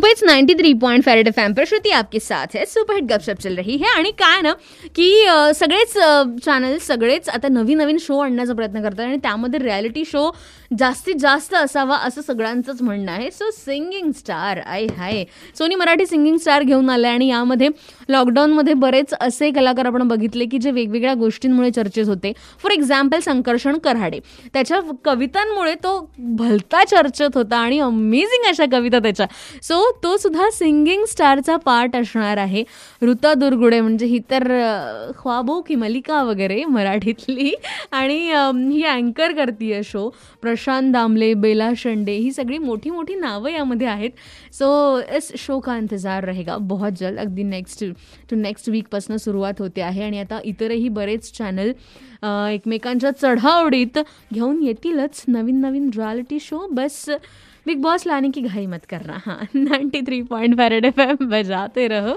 Super ninety three point five Red F M पर श्रुती आपके साथ है। सुपरहिट गपशप चल रही है आणि काय ना की सगळेच चॅनल सगळेच आता नवीन नवीन शो आणण्याचा प्रयत्न करतात आणि त्यामध्ये रियालिटी शो जास्तीत जास्त असावा असं सगळ्यांचंच म्हणणं आहे. सो सिंगिंग स्टार आय हाय. सोनी मराठी सिंगिंग स्टार घेऊन आलं आणि यामध्ये लॉकडाऊनमध्ये बरेच असे कलाकार आपण बघितले की जे वेगवेगळ्या गोष्टींमुळे चर्चेत होते. For example Sankarshan Karade. त्याच्या कवितांमुळे तो भलता चर्चेत होता आणि अमेझिंग अशा कविता त्याच्या. सो तो सुद्धा सिंगिंग स्टारचा पार्ट असणार आहे. ऋता दुर्गुडे म्हणजे ही तर ख्वाबो की मलिका वगैरे मराठीतली. आणि ही अँकर करतीय शो. प्रशांत दामले बेला शेंडे ही सगळी मोठी मोठी नावं यामध्ये आहेत. सो इस शो का इंतजार रहेगा? बहुत जल्द. अगदी नेक्स्ट टू नेक्स्ट वीकपासून सुरुवात होते आहे. आणि आता इतरही बरेच चॅनल एकमेकांच्या चढावडीत घेऊन येतीलच. नवीन नवीन रियालिटी शो बस बिग बॉसला आणि की घाई मत करणार हां ninety three point five Red F M बजाते रहो।